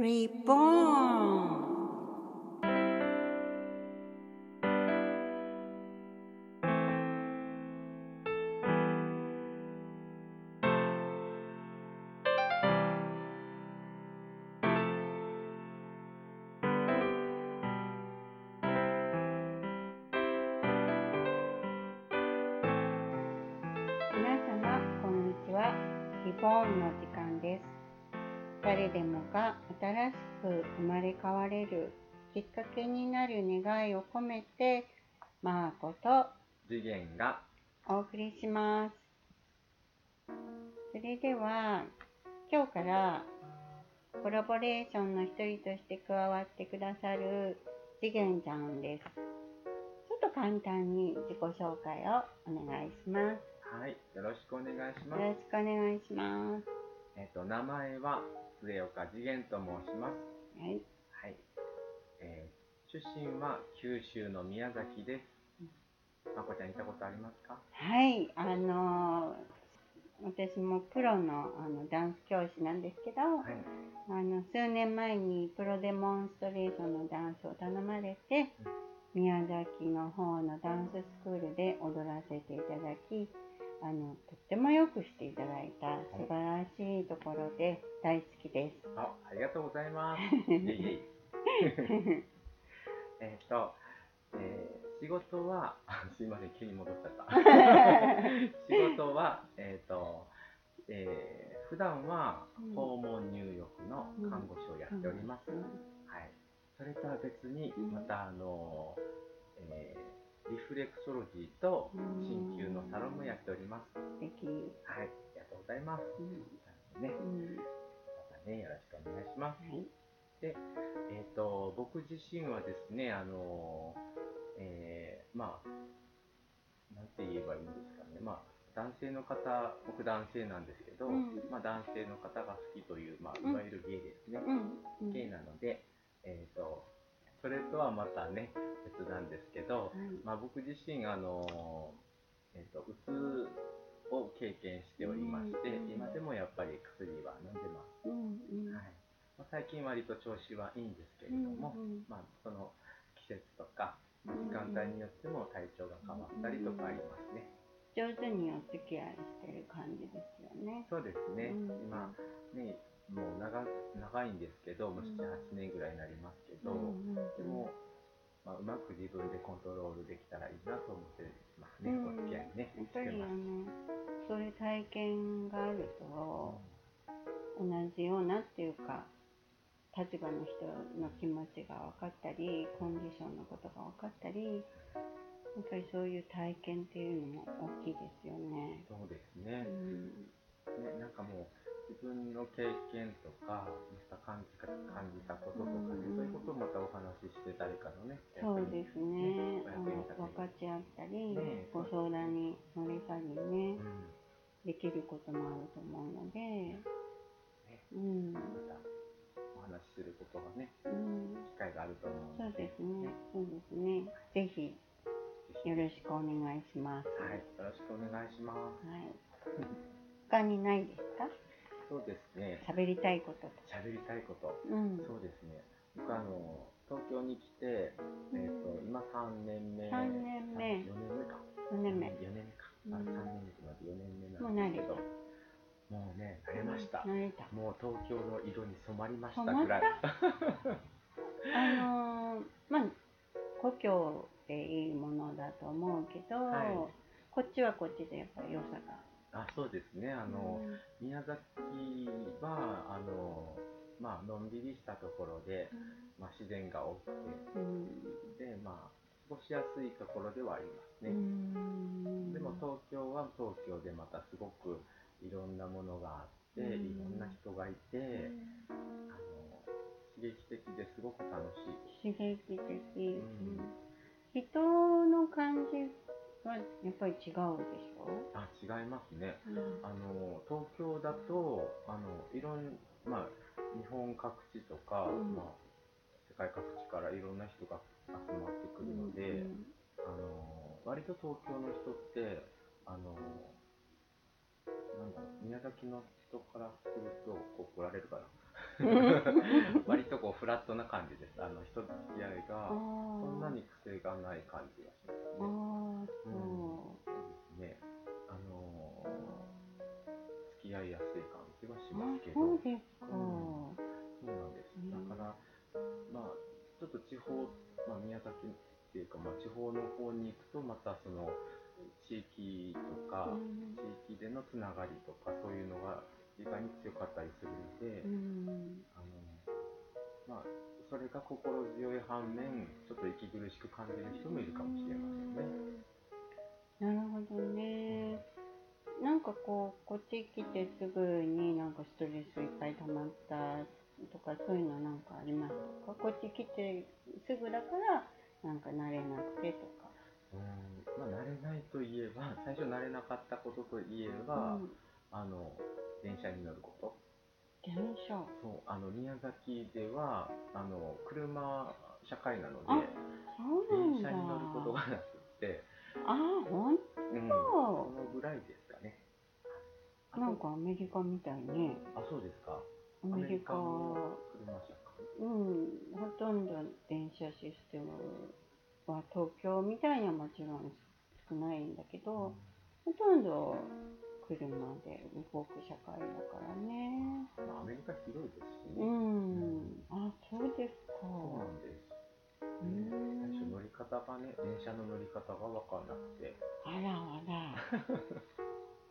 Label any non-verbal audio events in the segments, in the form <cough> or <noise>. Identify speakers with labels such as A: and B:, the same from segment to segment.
A: Reborn 皆様こんにちは。リボーンの時間です。誰でもが新しく生まれ変われるきっかけになる願いを込めてマーコと
B: 次元が
A: お送りします。それでは今日からコラボレーションの一人として加わってくださる次元ちゃんです。ちょっと簡単に自己紹介をお願いします。
B: はいよろしくお願いします。
A: よろしくお願いします。
B: えっ、と名前は末岡次元と申します。
A: はい。
B: はい、えー出身は九州の宮崎です。まこちゃん行ったことありますか？
A: はい。あのー私もプロのあのダンス教師なんですけど、
B: はい。
A: あの数年前にプロデモンストレーションのダンスを頼まれて、宮崎の方のダンススクールで踊らせていただき、あのとってもよくしていただいた素晴らしいところで大好きです。
B: あありがとうございます。<laughs> いえいえ。<laughs> えっと、えー仕事はあすいません急に戻っちゃった。<laughs> 仕事はえっ、とえー普段は
A: うん。
B: 訪問入浴の看護師をやっております、
A: うん。
B: はい、それとは別に
A: うん。
B: またあの、えーリフレクソロジーと鍼灸のサロンもやっております。
A: 素敵。
B: はい、ありがとうございます。
A: うん
B: ね、
A: うん
B: またねよろしくお願いします。
A: はい。
B: で、えっ、と僕自身はですねあの、えーまあなんて言えばいいんですかね、まあ男性の方僕男性なんですけど、
A: うん
B: まあ男性の方が好きというまあ
A: うん
B: いわゆるゲイですね。
A: うん。うん
B: ゲイなので、えー、とそれとはまたね別なんですけど、
A: はい。
B: まあ、僕自身あの、えー、とうつを経験しておりまして、
A: うん
B: 今でもやっぱり薬は飲んでます、
A: うんうん。
B: はい。まあ、最近割と調子はいいんですけれども、
A: うんうん
B: まあ、その季節とか時間帯によっても体調が変わったりとかありますね、
A: 上手にお付き合いしてる感じですよね。
B: そうですね、
A: うん。
B: 今ねもう長長いんですけどもう
A: うん
B: 78年ぐらいになりますけど、でも、まあ、うまく自分でコントロールできたらいいなと思ってますね、
A: うん。
B: お付き合いね、
A: やっぱり。あのそういう体験があると同じようなっていうか立場の人の気持ちが分かったりコンディションのことが分かったりやっぱりそういう体験っていうのも大きいですよね。
B: そうです
A: う
B: ね
A: ん。
B: ね、なんかもう自分の経験とか、感じか感じたこととかね、
A: うん。
B: そういうことをまたお話しして誰かのね、
A: そうですね。
B: ね
A: あの分かち合ったり、
B: ね
A: ご相談に乗れたりね
B: う、ん、
A: できることもあると思うので、
B: ね、
A: うん、
B: またお話しすることがね、
A: うん、
B: 機会があると思う
A: そう
B: で
A: すね、そうですね。ぜひ。よろしくお願いします。
B: はい、よろしくお願いします。
A: はい。他にないですか？
B: そうですね、
A: 喋りたいことと。
B: 喋りたいこと。
A: うん。
B: そうですね。僕あの東京に来て、えっ、と今三年目。
A: 三年目
B: 四年目か。
A: 四年目。
B: 四年目か。あ
A: うん
B: 三年目となって四年目なんですけど。もうね慣れました。
A: 慣れた。
B: もう東京の色に染まりましたぐらい。
A: あ <laughs> のーまあ故郷でいいものだと思うけど、
B: はい
A: こっちはこっちでやっぱり良さが。
B: あそうですね。あの、宮崎はあのまあのんびりしたところで、まあ自然が多くて。
A: うん。
B: でまあ過ごしやすいところではあります
A: う
B: ね。
A: ん。
B: でも東京は東京でまたすごくいろんなものがあって、
A: うん
B: いろんな人がいて、あの刺激的ですごく楽しい。
A: 刺激的、
B: ん
A: 人の感じはやっぱり違うでしょ、
B: あ違いますね。
A: うん。
B: あの東京だとあのいろんまあ日本各地とか、
A: うん。
B: まあ世界各地からいろんな人が集まってくるので、あの割と東京の人ってあのなんだろう宮崎の人からするとこう来られるかな <laughs> 割とこうフラットな感じです。あの人付き合いが
A: あ
B: そ
A: ー
B: んなに癖がない感じがします
A: あ
B: ね
A: ーそう、
B: ですね。あのー付き合いやすい感じはし
A: あ
B: ますけど。
A: そうですか、
B: そうなんです。
A: うん
B: だからまあちょっと地方、まあ、宮崎っていうか、まあ、地方の方に行くとまたその地域とか、
A: うん
B: 地域でのつながりとかそういうのが意外に強かったりするので、
A: うん
B: あのまあそれが心強い反面ちょっと息苦しく感じる人もいるかもしれませんね。
A: なるほどね。なんかこう、こっち来てすぐになんかストレスいっぱい溜まったとか、そういうのなんかありますか？こっち来てすぐだから、なんか慣れなくてとか。
B: うんまあ、慣れないといえば最初慣れなかったことといえば、
A: うん、
B: あの電車に乗ること
A: 電車。
B: そうあの宮崎ではあの車社会なので
A: あそうなんだ。
B: 電車に乗ることがなくって、
A: あ、ほん
B: うん、
A: そ
B: そのぐらいですかね。あと
A: なんかアメリカみたいね。
B: あそうですか。
A: アメリカ
B: も車社会。
A: うん、ほとんど電車システムは東京みたいにはもちろん少ないんだけど、ほとんど車で動く社会だからね。
B: まあ、アメリカ広いですし
A: う
B: ね。
A: ん、あ、そうですか。
B: そうなんです。
A: うん
B: 最初乗り方がね、電車の乗り方が分かんなくて。
A: あらあら。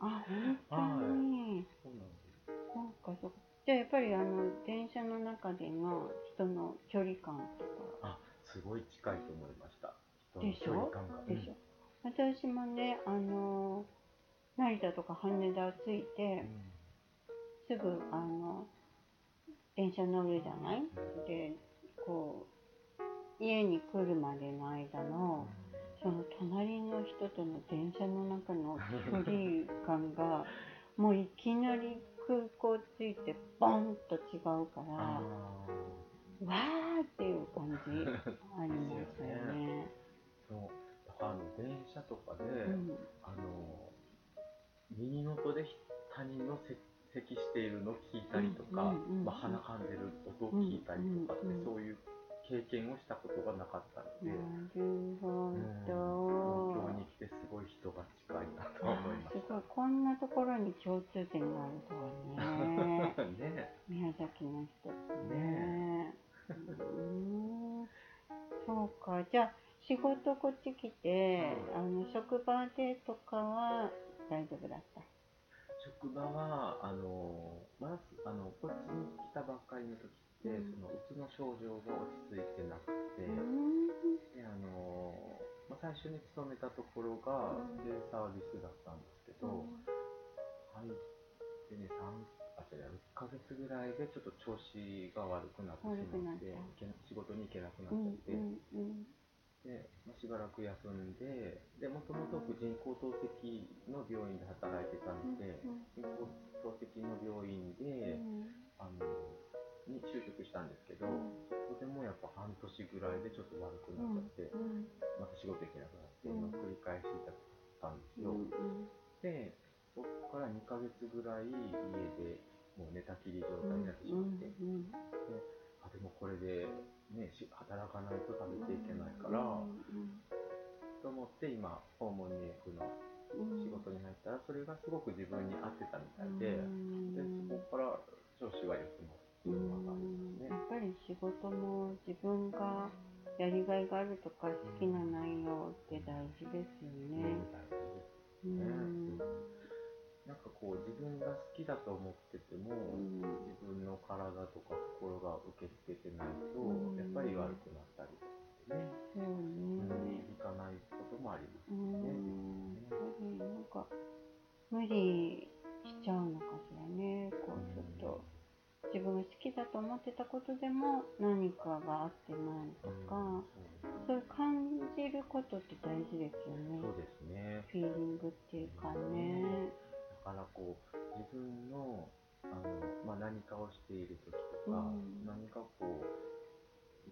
A: <laughs> あ、本当に。
B: そうなんです。
A: そうか、そ。じゃあやっぱりあの電車の中での人の距離感とか
B: あ、すごい近いと思いました。人の
A: でしょ？
B: 距離感が。
A: でしょ、私もね、あの成田とか羽田着いて、すぐあの電車乗るじゃない？でこう家に来るまでの間のその隣の人との電車の中の距離感が <laughs> もういきなり空港着いてボンと違うから
B: あ
A: わーっていう感じありましたよね。<laughs>
B: あの電車とかで、
A: うん。
B: あの耳元で他人のせ咳しているのを聞いたりとか、まあ、鼻かんでる音を聞いたりとかって、そういう経験をしたこ
A: 職場でとかは大丈夫だった？
B: 職場はあのまずあのこっちに来たばっかりの時って、
A: うん。
B: そのうつの症状が落ち着いてなくて、
A: うーん。
B: であのまあ、最初に勤めたところが
A: うん。
B: デイサービスだったんですけど、入ってね、3あ違う1ヶ月ぐらいでちょっと調子が悪くなってしまって仕事に行けなくなっ
A: うん
B: ちゃって、
A: うんうん
B: でまあ、しばらく休んででもともと僕人工透析の病院で働いてたので、
A: うん
B: 人工透析の病院で、あのに就職したんですけど、そこでもやっぱ半年ぐらいでちょっと悪くなっちゃって、
A: うん
B: また仕事行けなくなって、
A: う
B: 繰り返しだったんですよ。
A: うん
B: で、そこから2ヶ月ぐらい家でもう寝たきり状態になってしまって、
A: うん
B: あでもこれで、ね、し働かないと食べていけないから、と思って今訪問入学の
A: うん。
B: 仕事に入ったらそれがすごく自分に合ってたみたいで、
A: うん。
B: でそこから調子が良くなって
A: う
B: いうのがありますね。
A: んや。っぱり仕事も自分がやりがいがあるとか好きな内容って大事ですよね。う
B: ね。
A: ん
B: なんかこう自分が好きだと思ってても、
A: うん
B: 自分の体とか心が受け付けてないと、
A: うん
B: やっぱり悪くなったりとかね、
A: そう
B: うん
A: ね。
B: 響かないこともあります
A: うん
B: ね。
A: やっぱりなんか無理しちゃうのかしらね。こうちょっと自分が好きだと思ってたことでも何かが合ってないとか、
B: うん
A: そういう感じることって大事ですよね。
B: そうですね。
A: フィーリングっていうかね。
B: だからこう自分のあの、まあ、何かをしている時とか、
A: うん。
B: 何かこう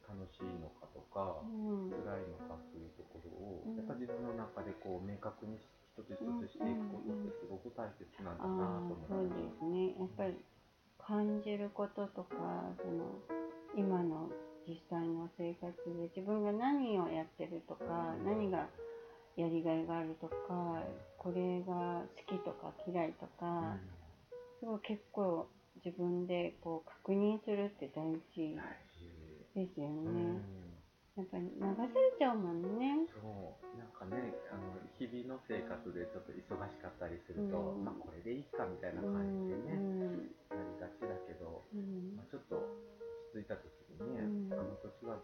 B: 楽しいのかとか、
A: うん。
B: 辛いのかっていうところを、
A: うん。
B: やっぱ自分の中でこう明確に一つ一つしていくことってすごく大切なんだ
A: あ
B: なと
A: あそう
B: 思います。
A: ですね。やっぱり感じることとかその今の実際の生活で自分が何をやってるとか何がやりがいがあるとかこれが好きとか嫌いとかすごい結構自分でこう確認するって大事
B: 大
A: ですよ
B: 事。
A: ね。やっぱり流されちゃうもんね。
B: そう、なんかね、あの日々の生活でちょっと忙しかったりすると、
A: うん。
B: まあこれでいいかみたいな
A: うん
B: 感じでね、
A: うん。
B: なりがちだけど、
A: うん。
B: まあ、ちょっと落ち着いた時にね、
A: うん。
B: あの時は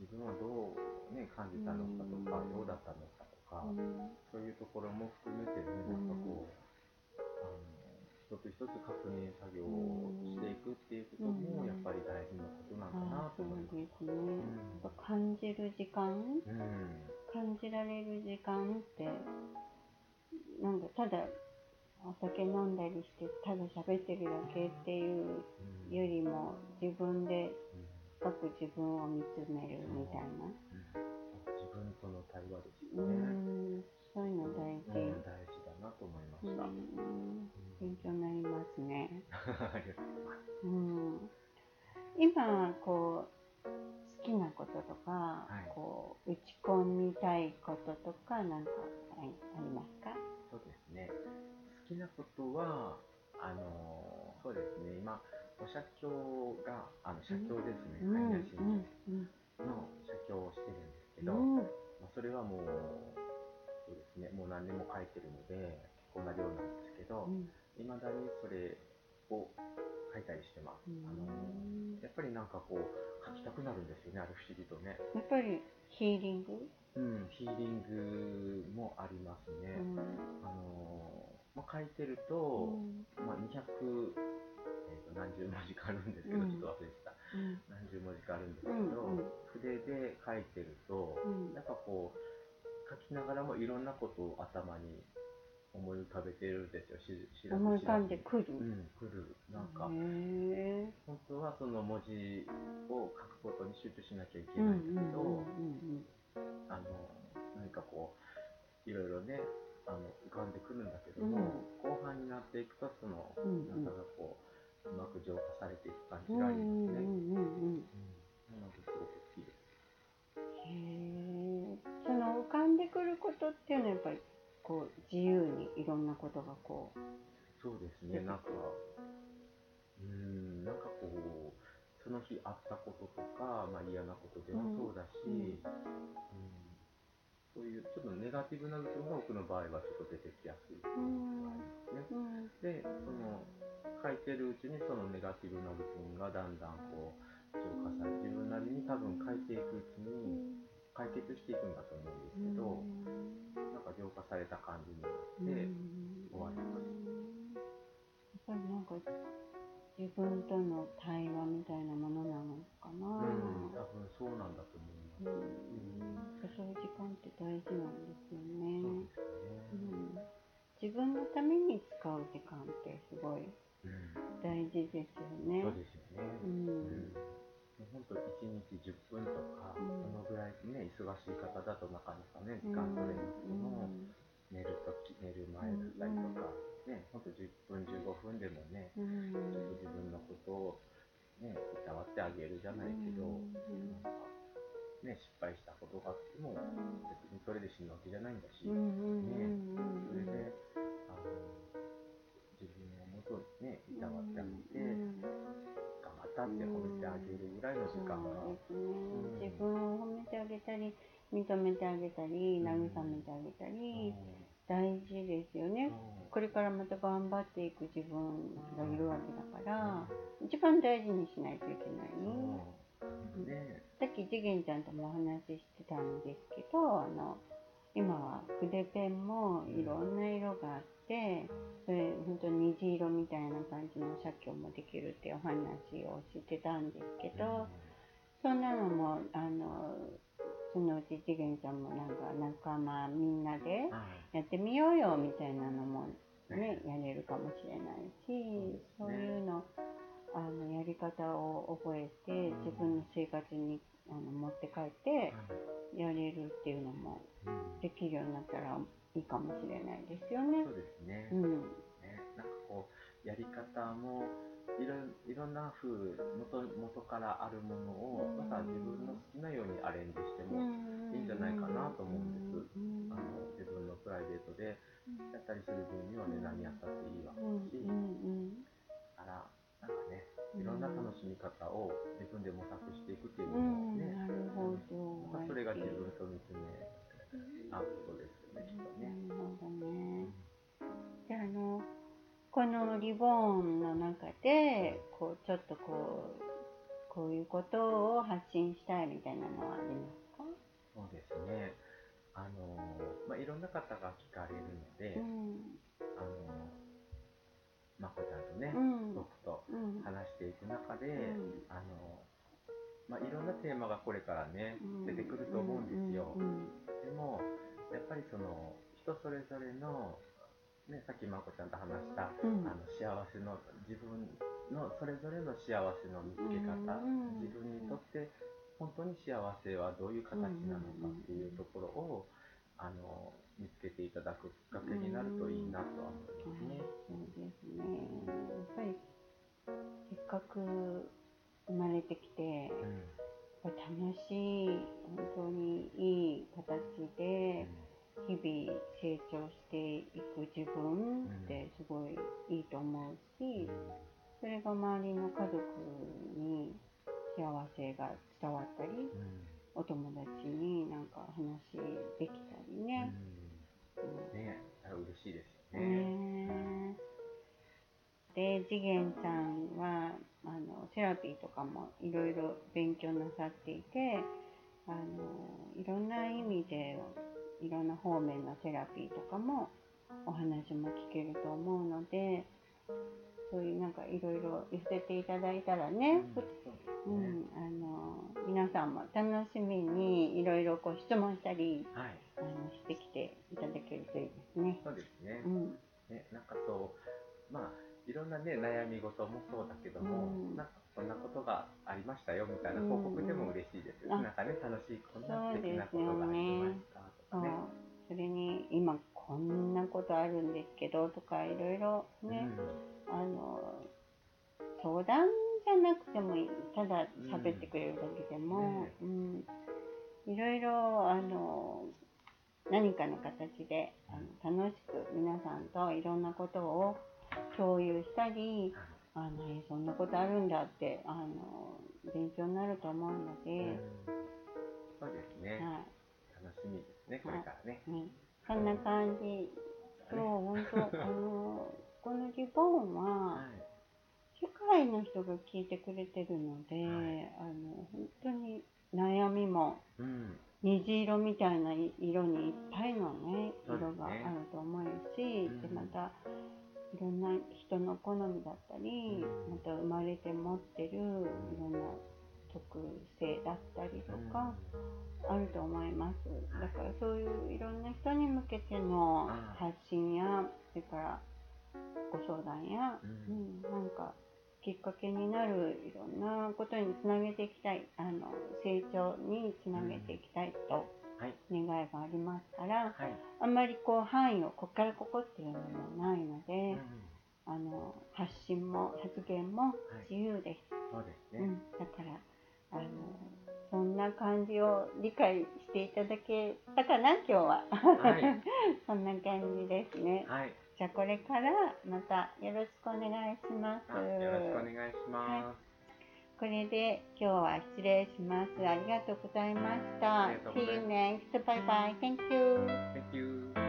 B: 自分はどう、ね、感じたのかとか、
A: うん。
B: どうだったのかとか、
A: うん。
B: そういうところも含めてね、なんかこう、あの一つ一つ確認作業をしていくっていうことも、
A: うん。
B: やっぱり大事なことなんかなと思います。
A: ですね。
B: ん。
A: やっぱ感じる時間。
B: うん。
A: 感じられる時間ってなんかただお酒飲んだりしてただ喋ってるだけっていう
B: うん。
A: よりも自分で
B: うん。
A: 深く自分を見つめるみたいな。
B: 自分との対話です
A: う
B: よね。
A: んそういうの大
B: うん
A: 事、
B: 大事だなと思いま
A: う
B: した。
A: ん、勉強になりますね、<laughs>
B: ありがとうございます。
A: うん、今こう好きなこととか、
B: はい。
A: こう打ち込みたいこととかなんかありますか？
B: そうですね。好きなことは、あのーそうですね、今、お社長が、あの社長ですね、
A: うん。
B: 海外新
A: うん
B: の社長をしてるんですけど、
A: うん
B: まあ、それはもう、そうですね、もう何年も書いてるので、結構な量なんですけど
A: う、ん
B: いまだにそれを書いたりしてます。
A: うん
B: あのーやっぱりなんかこう、書きたくなるんですよね、ある不思議とね。
A: やっぱりヒーリング、
B: うん、ヒーリングもありますね。
A: うん
B: あのーまあ、書いてると、
A: うん
B: まあ、200、えー、と何十文字かあるんですけど、
A: うん
B: ちょっと忘れてた。
A: うん。
B: 何十文字かあるんですけど、筆で書いてると、
A: うん。
B: やっぱこう、書きながらもいろんなことを頭に思い浮かべてるんですよ、し知らず
A: 思い浮かんでくる。
B: ず。うん、来る。なんか、本当はその文字を書くことに集中しなきゃいけ
A: うん
B: ないんだけど、
A: うん
B: あの何かこういろいろねあの浮かんでくるんだけど
A: うん。
B: も、後半になっていくとその、
A: うんうん。
B: 中がこううまく浄化されていく感じがありますね。
A: んうんうんうん
B: うんなのですごく好きです。
A: へえその浮かんでくることっていうのはやっぱりこう自由にいろんなことがこう。
B: そうですね、なんか、うーん、なんかこう、その日あったこととか、まあ、嫌なことでもそうだし、
A: う
B: うん。んそういうちょっとネガティブな部分が僕の場合はちょっと出てきやすいっていうのがありますね。
A: うん
B: で、その書いてるうちにそのネガティブな部分がだんだんこう浄化され自分なりに多分書いていくうちに解決していくんだと思うんですけど、なんか浄化された感じになって終わります。
A: やっぱりなんか自分との対話みたいなものなのかな、
B: うん、多分そうなんだと思。
A: うん。そういう時間って大事なん。ですよね。
B: うね。
A: うん、自分のために使う時間ってすごい大事ですよね。
B: う。ん。本当1日10分とか、
A: うん。
B: そのぐらいね、忙しい方だとなかなかね、時間取れなくても、寝るとき、寝る前だったりとか、ね、本当10分、15分でもね、ちょっと自分のことをね、いたわってあげるじゃないけど、なん。か、ね、失敗したことがあっても、別にそれで死ぬわけじゃないんだし、
A: うんうんうん
B: それで、あの、自分をもとね、いたわってあげて、
A: うん。
B: 頑張ったって褒めてあげるぐらいの時間が、
A: ね、
B: うん。
A: 自分を褒めてあげたり認めてあげたり
B: うん。
A: 慰めてあげたり、
B: う
A: 大事ですよね。
B: ん。
A: これからまた頑張っていく自分がいるわけだから、一番大事にしないといけない、
B: そうね、
A: さっき次元ちゃんともお話ししてたんですけどあの今は筆ペンもいろんな色があってそれ本当に虹色みたいな感じの写経もできるっていうお話をしてたんですけど、そんなのもあのそのうち次元ちゃんもなんか仲間みんなで
B: はい。
A: やってみようよみたいなのもねやれるかもしれないしそういうのあのやり方を覚えて自分の生活にあの持って帰ってやれるっていうのも
B: うん。
A: できるようになったらいいかもしれないですよね。
B: そ。うですね。
A: うん、
B: ね。なんかこうやり方もいろいろんな風元元からあるものをまた自分の好きなようにアレンジしてもいいんじゃないかなと思うんです。あの自分のプライベートでやったりする分にはね何やったっていいわし、だからなんかねいろんな楽しみ方を自分で模索していくっていうのもね、
A: なるほど。
B: まあ、それが自分と見つめ合うことですよねきっとね。
A: なるほどね。で、あの、このリボンの中で、こう、ちょっとこう、こういうことを発信したいみたいなのはありますか？
B: そうですね。あのまあいろんな方が聞かれるので、
A: うん。
B: あのまこちゃんとね、
A: うん。
B: 僕と
A: うん。
B: 話していく中で、
A: うん。
B: あのまあいろんなテーマがこれからね、
A: うん。
B: 出てくると思うんですよ。
A: うん。
B: でもやっぱりその人それぞれのねさっきまこちゃんと話した、
A: うん。
B: あの幸せの自分のそれぞれの幸せの見つけ方、
A: うん。
B: 自分にとって本当に幸せはどういう形なのかっていうところを、あの見つけていただくきっかけになるといいなとは思いますね。
A: そうですね。やっぱり、せっかく生まれてきて、やっぱ楽しい、本当にいい形で、日々成長していく自分ってすごいいいと思うし、それが周りの家族に幸せが伝わったり、お友達になんか話できたりね。うん
B: ねえ、嬉しいですよね。
A: ねで、次元さんはあのセラピーとかもいろいろ勉強なさっていてあのいろんな意味でいろんな方面のセラピーとかもお話も聞けると思うのでそういうなんかいろいろ寄せていただいたらね、
B: うんね。
A: うん、あの皆さんも楽しみにいろいろこう質問したり
B: はい、
A: あのしてきていただけるといいですね。
B: そうですね。
A: うん。
B: ね、なんかそう、まあ、いろんなね、悩み事もそうだけども、
A: うん。
B: なんかこんなことがありましたよみたいな報告でも嬉しいです。
A: うん
B: なんかね、楽しい、こんな素敵なことがありましたとかね。
A: それに今こんなことあるんですけどとかいろいろね、あの相談じゃなくてもいいただ喋ってくれるだけでも、うん。いろいろあの何かの形であの楽しく皆さんといろんなことを共有したりあのえそんなことあるんだってあの勉強になると思うの
B: うん。
A: で、
B: そうですね、
A: は
B: 楽しみですね、これからね。
A: い。ね、そんな感じ。そう本当あのこのリボンは、
B: はい。
A: 世界の人が聞いてくれてるので、
B: はい。
A: あの本当に悩みも
B: うん、
A: 虹色みたいな色にいっぱいのね色があると思うし、
B: うん。
A: でまたいろんな人の好みだったり、
B: うん。
A: また生まれて持ってるいろんな特性だったりとかあると思います。だからそういういろんな人に向けての
B: あ
A: 発信やそれからご相談や、
B: う
A: うんん、なんかきっかけになるいろんなことにつなげていきたいあの成長につなげていきたいと
B: はい、
A: 願いがありますから、
B: はい、
A: あんまりこう範囲をこっからここっていうのもないので、
B: うん
A: あの発信も発言も自由です、
B: そうですね。
A: うん、だからあのそんな感じを理解していただけたかな今日は、
B: はい。<laughs>
A: そんな感じですね。
B: はい、
A: じゃあこれからまたよろしくお願いします。
B: あよろしくお願いします。
A: これで今日は失礼します。ありがとうございました。See you next. Bye bye. Thank you.
B: Thank you.